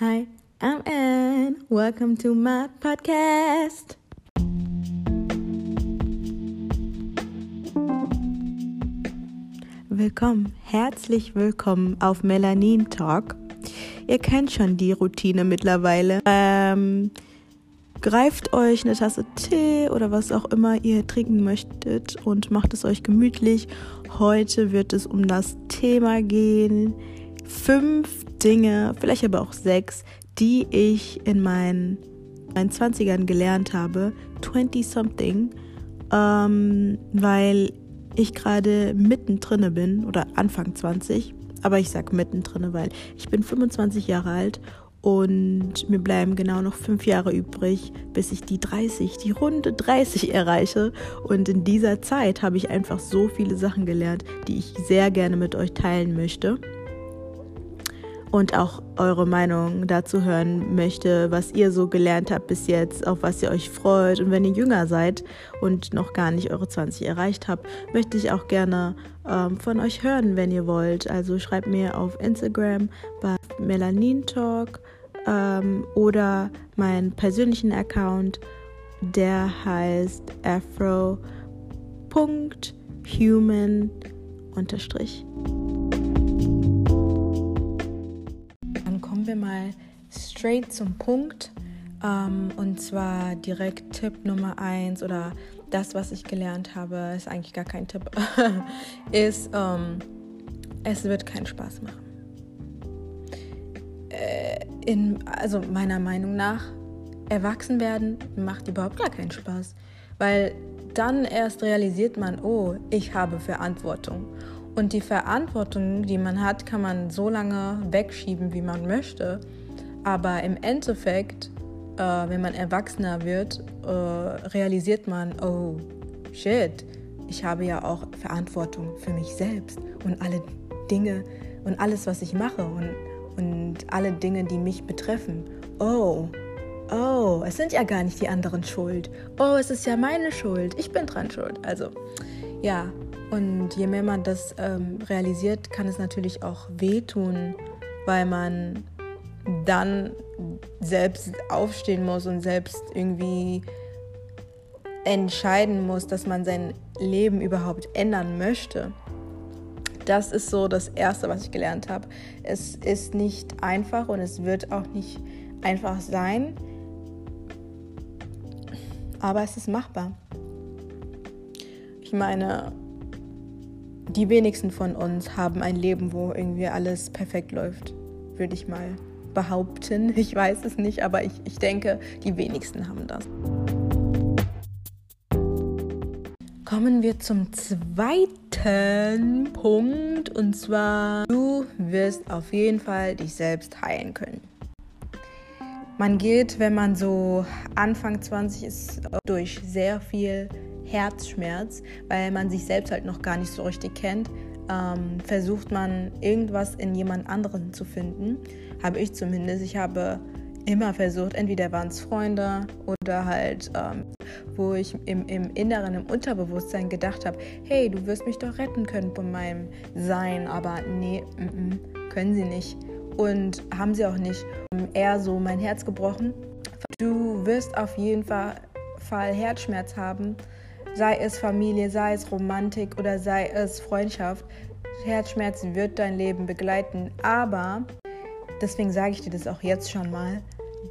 Hi, I'm Anne. Welcome to my podcast. Willkommen, herzlich willkommen auf Melanin Talk. Ihr kennt schon die Routine mittlerweile. Ähm, greift euch eine Tasse Tee oder was auch immer ihr trinken möchtet und macht es euch gemütlich. Heute wird es um das Thema gehen. Fünf Dinge, vielleicht aber auch sechs, die ich in meinen, meinen 20ern gelernt habe, 20-something, ähm, weil ich gerade mittendrin bin oder Anfang 20, aber ich sage mittendrin, weil ich bin 25 Jahre alt und mir bleiben genau noch fünf Jahre übrig, bis ich die 30, die runde 30 erreiche. Und in dieser Zeit habe ich einfach so viele Sachen gelernt, die ich sehr gerne mit euch teilen möchte und auch eure Meinung dazu hören möchte, was ihr so gelernt habt bis jetzt, auf was ihr euch freut. Und wenn ihr jünger seid und noch gar nicht eure 20 erreicht habt, möchte ich auch gerne ähm, von euch hören, wenn ihr wollt. Also schreibt mir auf Instagram bei Melanin Talk ähm, oder meinen persönlichen Account, der heißt afro.human unterstrich. Wir mal straight zum Punkt. Ähm, und zwar direkt Tipp Nummer eins oder das, was ich gelernt habe, ist eigentlich gar kein Tipp, ist, ähm, es wird keinen Spaß machen. Äh, in, also meiner Meinung nach, erwachsen werden macht überhaupt gar keinen Spaß, weil dann erst realisiert man, oh, ich habe Verantwortung. Und die Verantwortung, die man hat, kann man so lange wegschieben, wie man möchte. Aber im Endeffekt, äh, wenn man erwachsener wird, äh, realisiert man, oh, shit, ich habe ja auch Verantwortung für mich selbst und alle Dinge und alles, was ich mache und, und alle Dinge, die mich betreffen. Oh, oh, es sind ja gar nicht die anderen schuld. Oh, es ist ja meine Schuld. Ich bin dran schuld. Also, ja, und je mehr man das ähm, realisiert, kann es natürlich auch wehtun, weil man dann selbst aufstehen muss und selbst irgendwie entscheiden muss, dass man sein Leben überhaupt ändern möchte. Das ist so das Erste, was ich gelernt habe. Es ist nicht einfach und es wird auch nicht einfach sein, aber es ist machbar. Ich meine, die wenigsten von uns haben ein Leben, wo irgendwie alles perfekt läuft, würde ich mal behaupten. Ich weiß es nicht, aber ich, ich denke, die wenigsten haben das. Kommen wir zum zweiten Punkt und zwar, du wirst auf jeden Fall dich selbst heilen können. Man geht, wenn man so Anfang 20 ist, durch sehr viel Herzschmerz, weil man sich selbst halt noch gar nicht so richtig kennt, ähm, versucht man irgendwas in jemand anderen zu finden. Habe ich zumindest. Ich habe immer versucht, entweder waren es Freunde oder halt, ähm, wo ich im, im Inneren, im Unterbewusstsein gedacht habe, hey, du wirst mich doch retten können von meinem Sein, aber nee, m -m, können sie nicht. Und haben sie auch nicht. Eher so mein Herz gebrochen. Du wirst auf jeden Fall, Fall Herzschmerz haben, sei es Familie, sei es Romantik oder sei es Freundschaft. Herzschmerz wird dein Leben begleiten, aber deswegen sage ich dir das auch jetzt schon mal,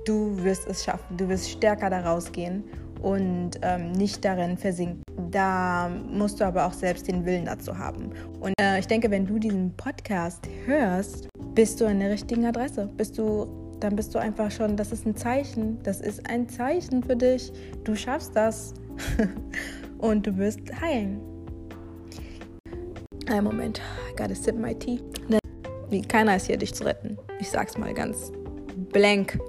du wirst es schaffen, du wirst stärker daraus gehen und ähm, nicht darin versinken. Da musst du aber auch selbst den Willen dazu haben. Und äh, ich denke, wenn du diesen Podcast hörst, bist du an der richtigen Adresse. Bist du, dann bist du einfach schon, das ist ein Zeichen. Das ist ein Zeichen für dich. Du schaffst das. und du wirst heilen. Ein Moment, I gotta sip my tea. Keiner ist hier, dich zu retten. Ich sag's mal ganz blank.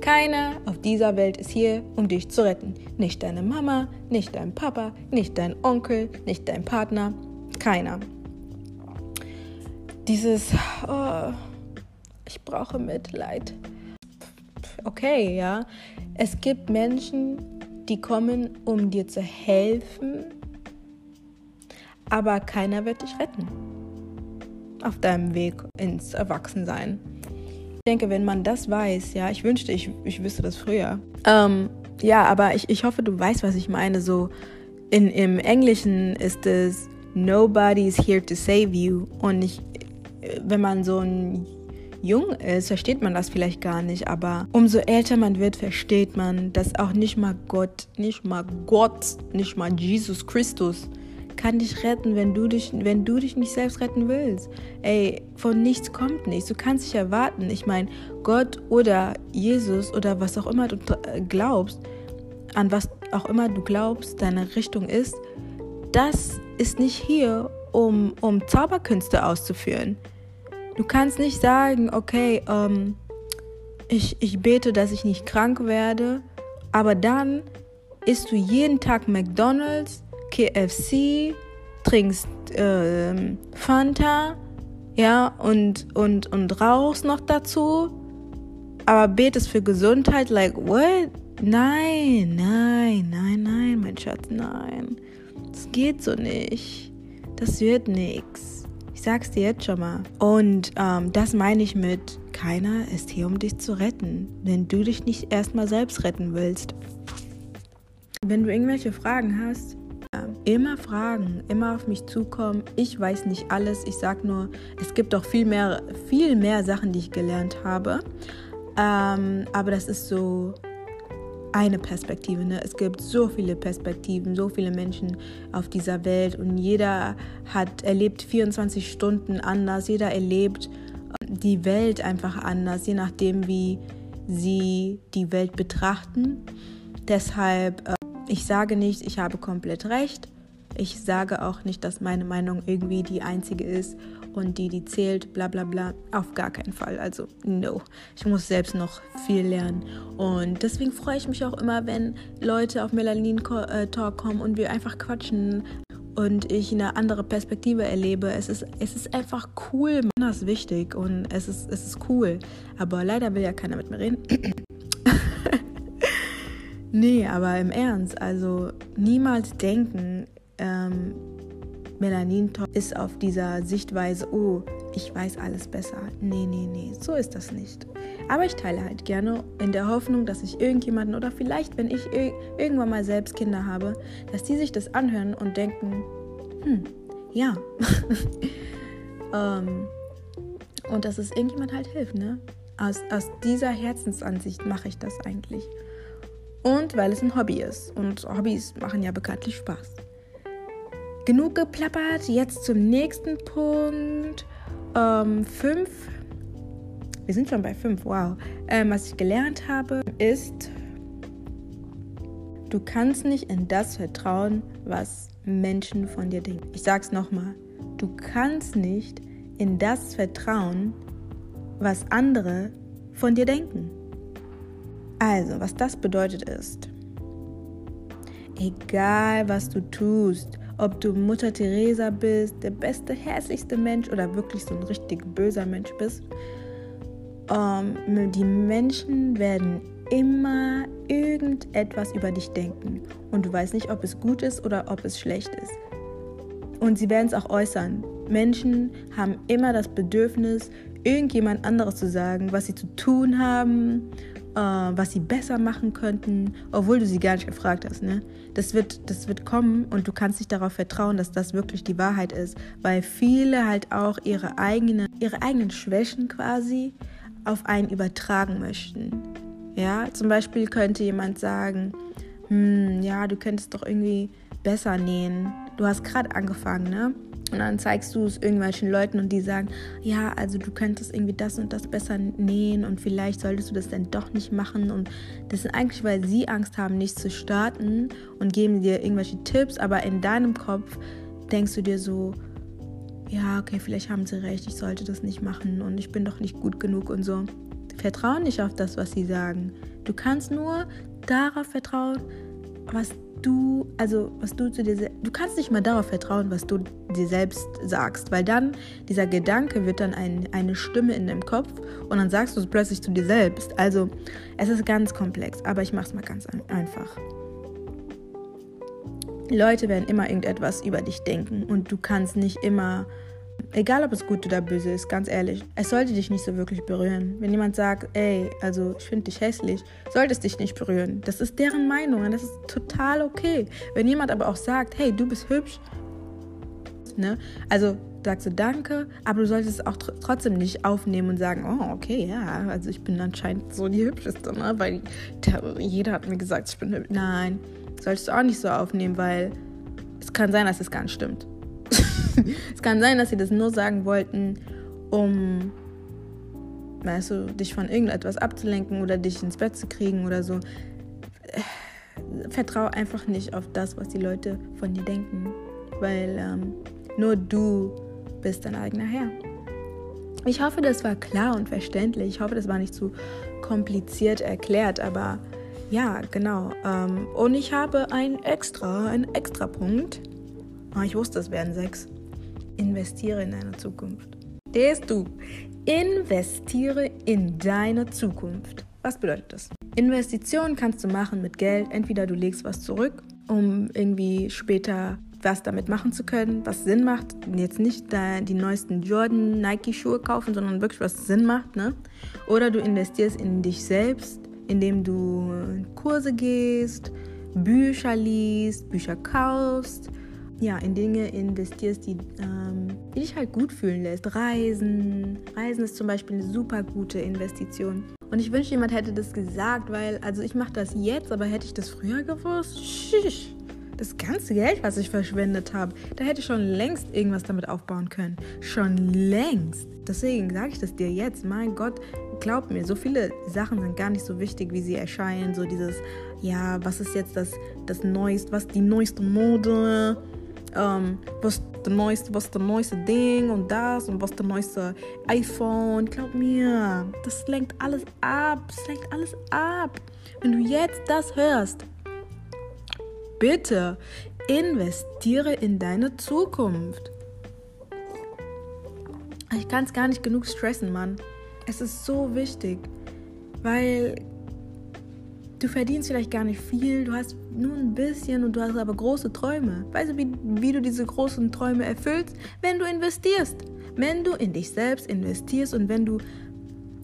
Keiner auf dieser Welt ist hier, um dich zu retten. Nicht deine Mama, nicht dein Papa, nicht dein Onkel, nicht dein Partner. Keiner. Dieses, oh, ich brauche Mitleid. Okay, ja. Es gibt Menschen, die kommen, um dir zu helfen, aber keiner wird dich retten auf deinem Weg ins Erwachsensein. Ich denke, wenn man das weiß, ja, ich wünschte, ich, ich wüsste das früher. Ähm, ja, aber ich, ich hoffe, du weißt, was ich meine. So in, im Englischen ist es Nobody is here to save you. Und ich, wenn man so ein jung ist, versteht man das vielleicht gar nicht, aber umso älter man wird, versteht man, dass auch nicht mal Gott, nicht mal Gott, nicht mal Jesus Christus kann dich retten, wenn du dich, wenn du dich nicht selbst retten willst. Ey, von nichts kommt nichts. Du kannst dich erwarten. Ich meine, Gott oder Jesus oder was auch immer du glaubst, an was auch immer du glaubst, deine Richtung ist, das ist nicht hier, um, um Zauberkünste auszuführen. Du kannst nicht sagen, okay, ähm, ich, ich bete, dass ich nicht krank werde, aber dann isst du jeden Tag McDonald's, KFC, trinkst äh, Fanta, ja, und, und, und rauchst noch dazu, aber betest für Gesundheit, like, what? Nein, nein, nein, nein, mein Schatz, nein. Das geht so nicht. Das wird nichts sag's dir jetzt schon mal. Und ähm, das meine ich mit, keiner ist hier, um dich zu retten, wenn du dich nicht erstmal selbst retten willst. Wenn du irgendwelche Fragen hast, äh, immer fragen, immer auf mich zukommen. Ich weiß nicht alles. Ich sag nur, es gibt auch viel mehr, viel mehr Sachen, die ich gelernt habe. Ähm, aber das ist so eine Perspektive. Ne? Es gibt so viele Perspektiven, so viele Menschen auf dieser Welt und jeder hat erlebt 24 Stunden anders. Jeder erlebt die Welt einfach anders, je nachdem, wie sie die Welt betrachten. Deshalb, äh, ich sage nicht, ich habe komplett recht. Ich sage auch nicht, dass meine Meinung irgendwie die einzige ist und die, die zählt, bla bla bla. Auf gar keinen Fall. Also, no. Ich muss selbst noch viel lernen. Und deswegen freue ich mich auch immer, wenn Leute auf Melanin äh, Talk kommen und wir einfach quatschen und ich eine andere Perspektive erlebe. Es ist, es ist einfach cool. Das ist wichtig und es ist, es ist cool. Aber leider will ja keiner mit mir reden. nee, aber im Ernst, also niemals denken, ähm, Melanin ist auf dieser Sichtweise, oh, ich weiß alles besser. Nee, nee, nee, so ist das nicht. Aber ich teile halt gerne in der Hoffnung, dass ich irgendjemanden oder vielleicht, wenn ich irgendwann mal selbst Kinder habe, dass die sich das anhören und denken, hm, ja. ähm, und dass es irgendjemand halt hilft, ne? Aus, aus dieser Herzensansicht mache ich das eigentlich. Und weil es ein Hobby ist. Und Hobbys machen ja bekanntlich Spaß. Genug geplappert, jetzt zum nächsten Punkt. Ähm, fünf. Wir sind schon bei fünf, wow. Ähm, was ich gelernt habe, ist, du kannst nicht in das vertrauen, was Menschen von dir denken. Ich sag's nochmal. Du kannst nicht in das vertrauen, was andere von dir denken. Also, was das bedeutet ist, egal was du tust, ob du Mutter Teresa bist, der beste, herzlichste Mensch oder wirklich so ein richtig böser Mensch bist. Ähm, die Menschen werden immer irgendetwas über dich denken und du weißt nicht, ob es gut ist oder ob es schlecht ist. Und sie werden es auch äußern. Menschen haben immer das Bedürfnis, irgendjemand anderes zu sagen, was sie zu tun haben äh, was sie besser machen könnten, obwohl du sie gar nicht gefragt hast. Ne? Das, wird, das wird kommen und du kannst nicht darauf vertrauen, dass das wirklich die Wahrheit ist, weil viele halt auch ihre, eigene, ihre eigenen Schwächen quasi auf einen übertragen möchten. Ja, zum Beispiel könnte jemand sagen, hm, ja, du könntest doch irgendwie besser nähen. Du hast gerade angefangen, ne? Und dann zeigst du es irgendwelchen Leuten und die sagen, ja, also du könntest irgendwie das und das besser nähen und vielleicht solltest du das dann doch nicht machen. Und das sind eigentlich, weil sie Angst haben, nicht zu starten und geben dir irgendwelche Tipps, aber in deinem Kopf denkst du dir so, ja, okay, vielleicht haben sie recht, ich sollte das nicht machen und ich bin doch nicht gut genug und so. Vertraue nicht auf das, was sie sagen. Du kannst nur darauf vertrauen, was du, also was du zu dir, du kannst nicht mal darauf vertrauen, was du dir selbst sagst, weil dann dieser Gedanke wird dann ein, eine Stimme in deinem Kopf und dann sagst du es plötzlich zu dir selbst. Also es ist ganz komplex, aber ich mache es mal ganz einfach. Leute werden immer irgendetwas über dich denken und du kannst nicht immer Egal, ob es gut oder böse ist, ganz ehrlich, es sollte dich nicht so wirklich berühren. Wenn jemand sagt, ey, also ich finde dich hässlich, sollte es dich nicht berühren. Das ist deren Meinung und das ist total okay. Wenn jemand aber auch sagt, hey, du bist hübsch, ne? Also sagst du Danke, aber du solltest es auch tr trotzdem nicht aufnehmen und sagen, oh, okay, ja, also ich bin anscheinend so die Hübscheste, ne? Weil der, jeder hat mir gesagt, ich bin hübsch. Nein, solltest du auch nicht so aufnehmen, weil es kann sein, dass es gar nicht stimmt. es kann sein, dass sie das nur sagen wollten, um weißt du, dich von irgendetwas abzulenken oder dich ins Bett zu kriegen oder so. Vertrau einfach nicht auf das, was die Leute von dir denken, weil ähm, nur du bist dein eigener Herr. Ich hoffe, das war klar und verständlich. Ich hoffe, das war nicht zu kompliziert erklärt, aber ja, genau. Ähm, und ich habe ein extra, einen extra Punkt. Oh, ich wusste, es wären sechs. Investiere in deine Zukunft. Stehst du? Investiere in deine Zukunft. Was bedeutet das? Investitionen kannst du machen mit Geld. Entweder du legst was zurück, um irgendwie später was damit machen zu können, was Sinn macht. Jetzt nicht die neuesten Jordan, Nike-Schuhe kaufen, sondern wirklich was Sinn macht. Ne? Oder du investierst in dich selbst, indem du Kurse gehst, Bücher liest, Bücher kaufst, ja, in Dinge investierst, die, ähm, die dich halt gut fühlen lässt. Reisen. Reisen ist zum Beispiel eine super gute Investition. Und ich wünschte, jemand hätte das gesagt, weil, also ich mache das jetzt, aber hätte ich das früher gewusst, schisch, das ganze Geld, was ich verschwendet habe, da hätte ich schon längst irgendwas damit aufbauen können. Schon längst. Deswegen sage ich das dir jetzt. Mein Gott, glaub mir, so viele Sachen sind gar nicht so wichtig, wie sie erscheinen. So dieses, ja, was ist jetzt das, das Neueste, was die neueste Mode? Ähm, was der neueste, was der neueste Ding und das und was der neueste iPhone. Glaub mir, das lenkt alles ab. Das lenkt alles ab. Wenn du jetzt das hörst, bitte investiere in deine Zukunft. Ich kann es gar nicht genug stressen, Mann. Es ist so wichtig, weil Du verdienst vielleicht gar nicht viel, du hast nur ein bisschen und du hast aber große Träume. Weißt du, wie, wie du diese großen Träume erfüllst? Wenn du investierst. Wenn du in dich selbst investierst und wenn du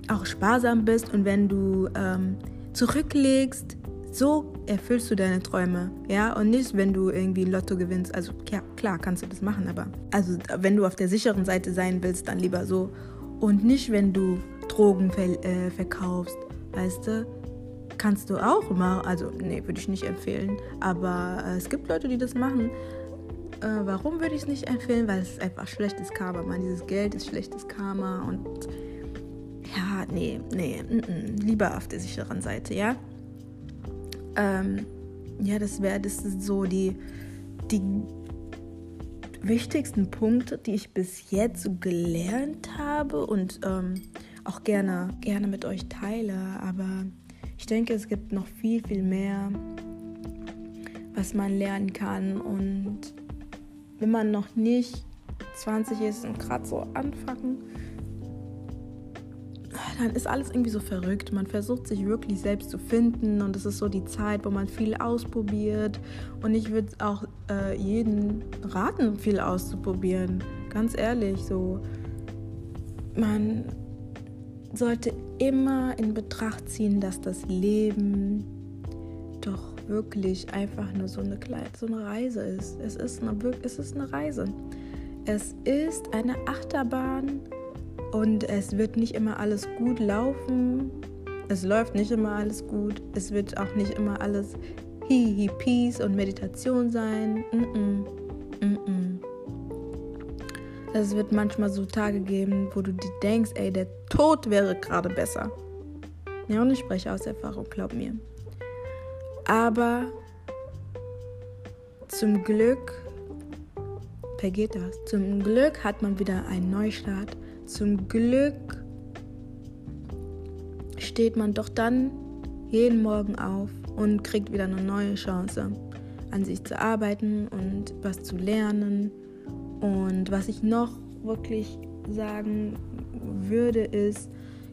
auch sparsam bist und wenn du ähm, zurücklegst, so erfüllst du deine Träume, ja, und nicht, wenn du irgendwie Lotto gewinnst. Also ja, klar, kannst du das machen, aber also wenn du auf der sicheren Seite sein willst, dann lieber so und nicht, wenn du Drogen ver äh, verkaufst, weißt du? Kannst du auch immer, also nee, würde ich nicht empfehlen, aber äh, es gibt Leute, die das machen. Äh, warum würde ich es nicht empfehlen? Weil es ist einfach schlechtes Karma, man. Dieses Geld ist schlechtes Karma und ja, nee, nee, n -n, lieber auf der sicheren Seite, ja. Ähm, ja, das wäre, das so die, die wichtigsten Punkte, die ich bis jetzt so gelernt habe und ähm, auch gerne, gerne mit euch teile. Aber ich denke, es gibt noch viel, viel mehr, was man lernen kann. Und wenn man noch nicht 20 ist und gerade so anfangen, dann ist alles irgendwie so verrückt. Man versucht sich wirklich selbst zu finden und es ist so die Zeit, wo man viel ausprobiert. Und ich würde auch äh, jeden raten, viel auszuprobieren. Ganz ehrlich, so man sollte immer in Betracht ziehen, dass das Leben doch wirklich einfach nur so eine, so eine Reise ist. Es ist eine, es ist eine Reise. Es ist eine Achterbahn und es wird nicht immer alles gut laufen. Es läuft nicht immer alles gut. Es wird auch nicht immer alles Hihi, Peace und Meditation sein. -mm. Mm es wird manchmal so Tage geben, wo du dir denkst, ey, der Tod wäre gerade besser. Ja, und ich spreche aus Erfahrung, glaub mir. Aber zum Glück vergeht das. Zum Glück hat man wieder einen Neustart. Zum Glück steht man doch dann jeden Morgen auf und kriegt wieder eine neue Chance, an sich zu arbeiten und was zu lernen und was ich noch wirklich sagen würde, ist,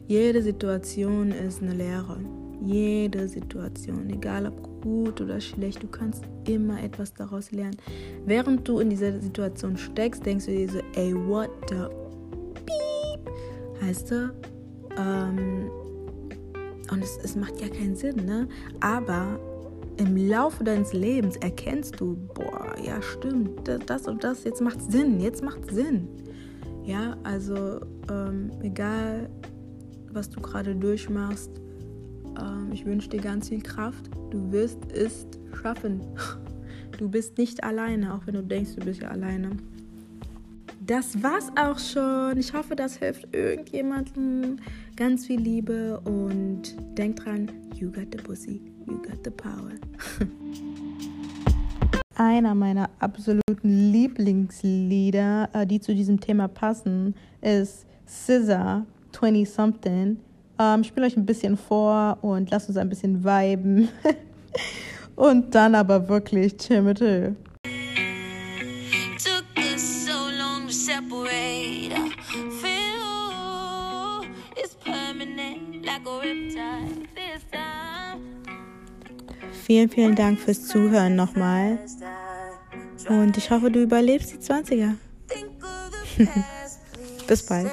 jede Situation ist eine Lehre. Jede Situation, egal ob gut oder schlecht, du kannst immer etwas daraus lernen. Während du in dieser Situation steckst, denkst du dir so, ey, what the beep? Heißt du? Ähm, und es, es macht ja keinen Sinn, ne? Aber im Laufe deines Lebens erkennst du, boah, ja stimmt, das und das, jetzt macht Sinn, jetzt macht Sinn. Ja, also ähm, egal, was du gerade durchmachst, ähm, ich wünsche dir ganz viel Kraft. Du wirst es schaffen. Du bist nicht alleine, auch wenn du denkst, du bist ja alleine. Das war's auch schon. Ich hoffe, das hilft irgendjemandem. Ganz viel Liebe und denk dran, you got the pussy, you got the power. Einer meiner absoluten Lieblingslieder, äh, die zu diesem Thema passen, ist Scissor 20 Something. Ähm, spiele euch ein bisschen vor und lasst uns ein bisschen viben. und dann aber wirklich chill mit Hill. Vielen, vielen Dank fürs Zuhören nochmal. Und ich hoffe, du überlebst die 20er. Bis bald.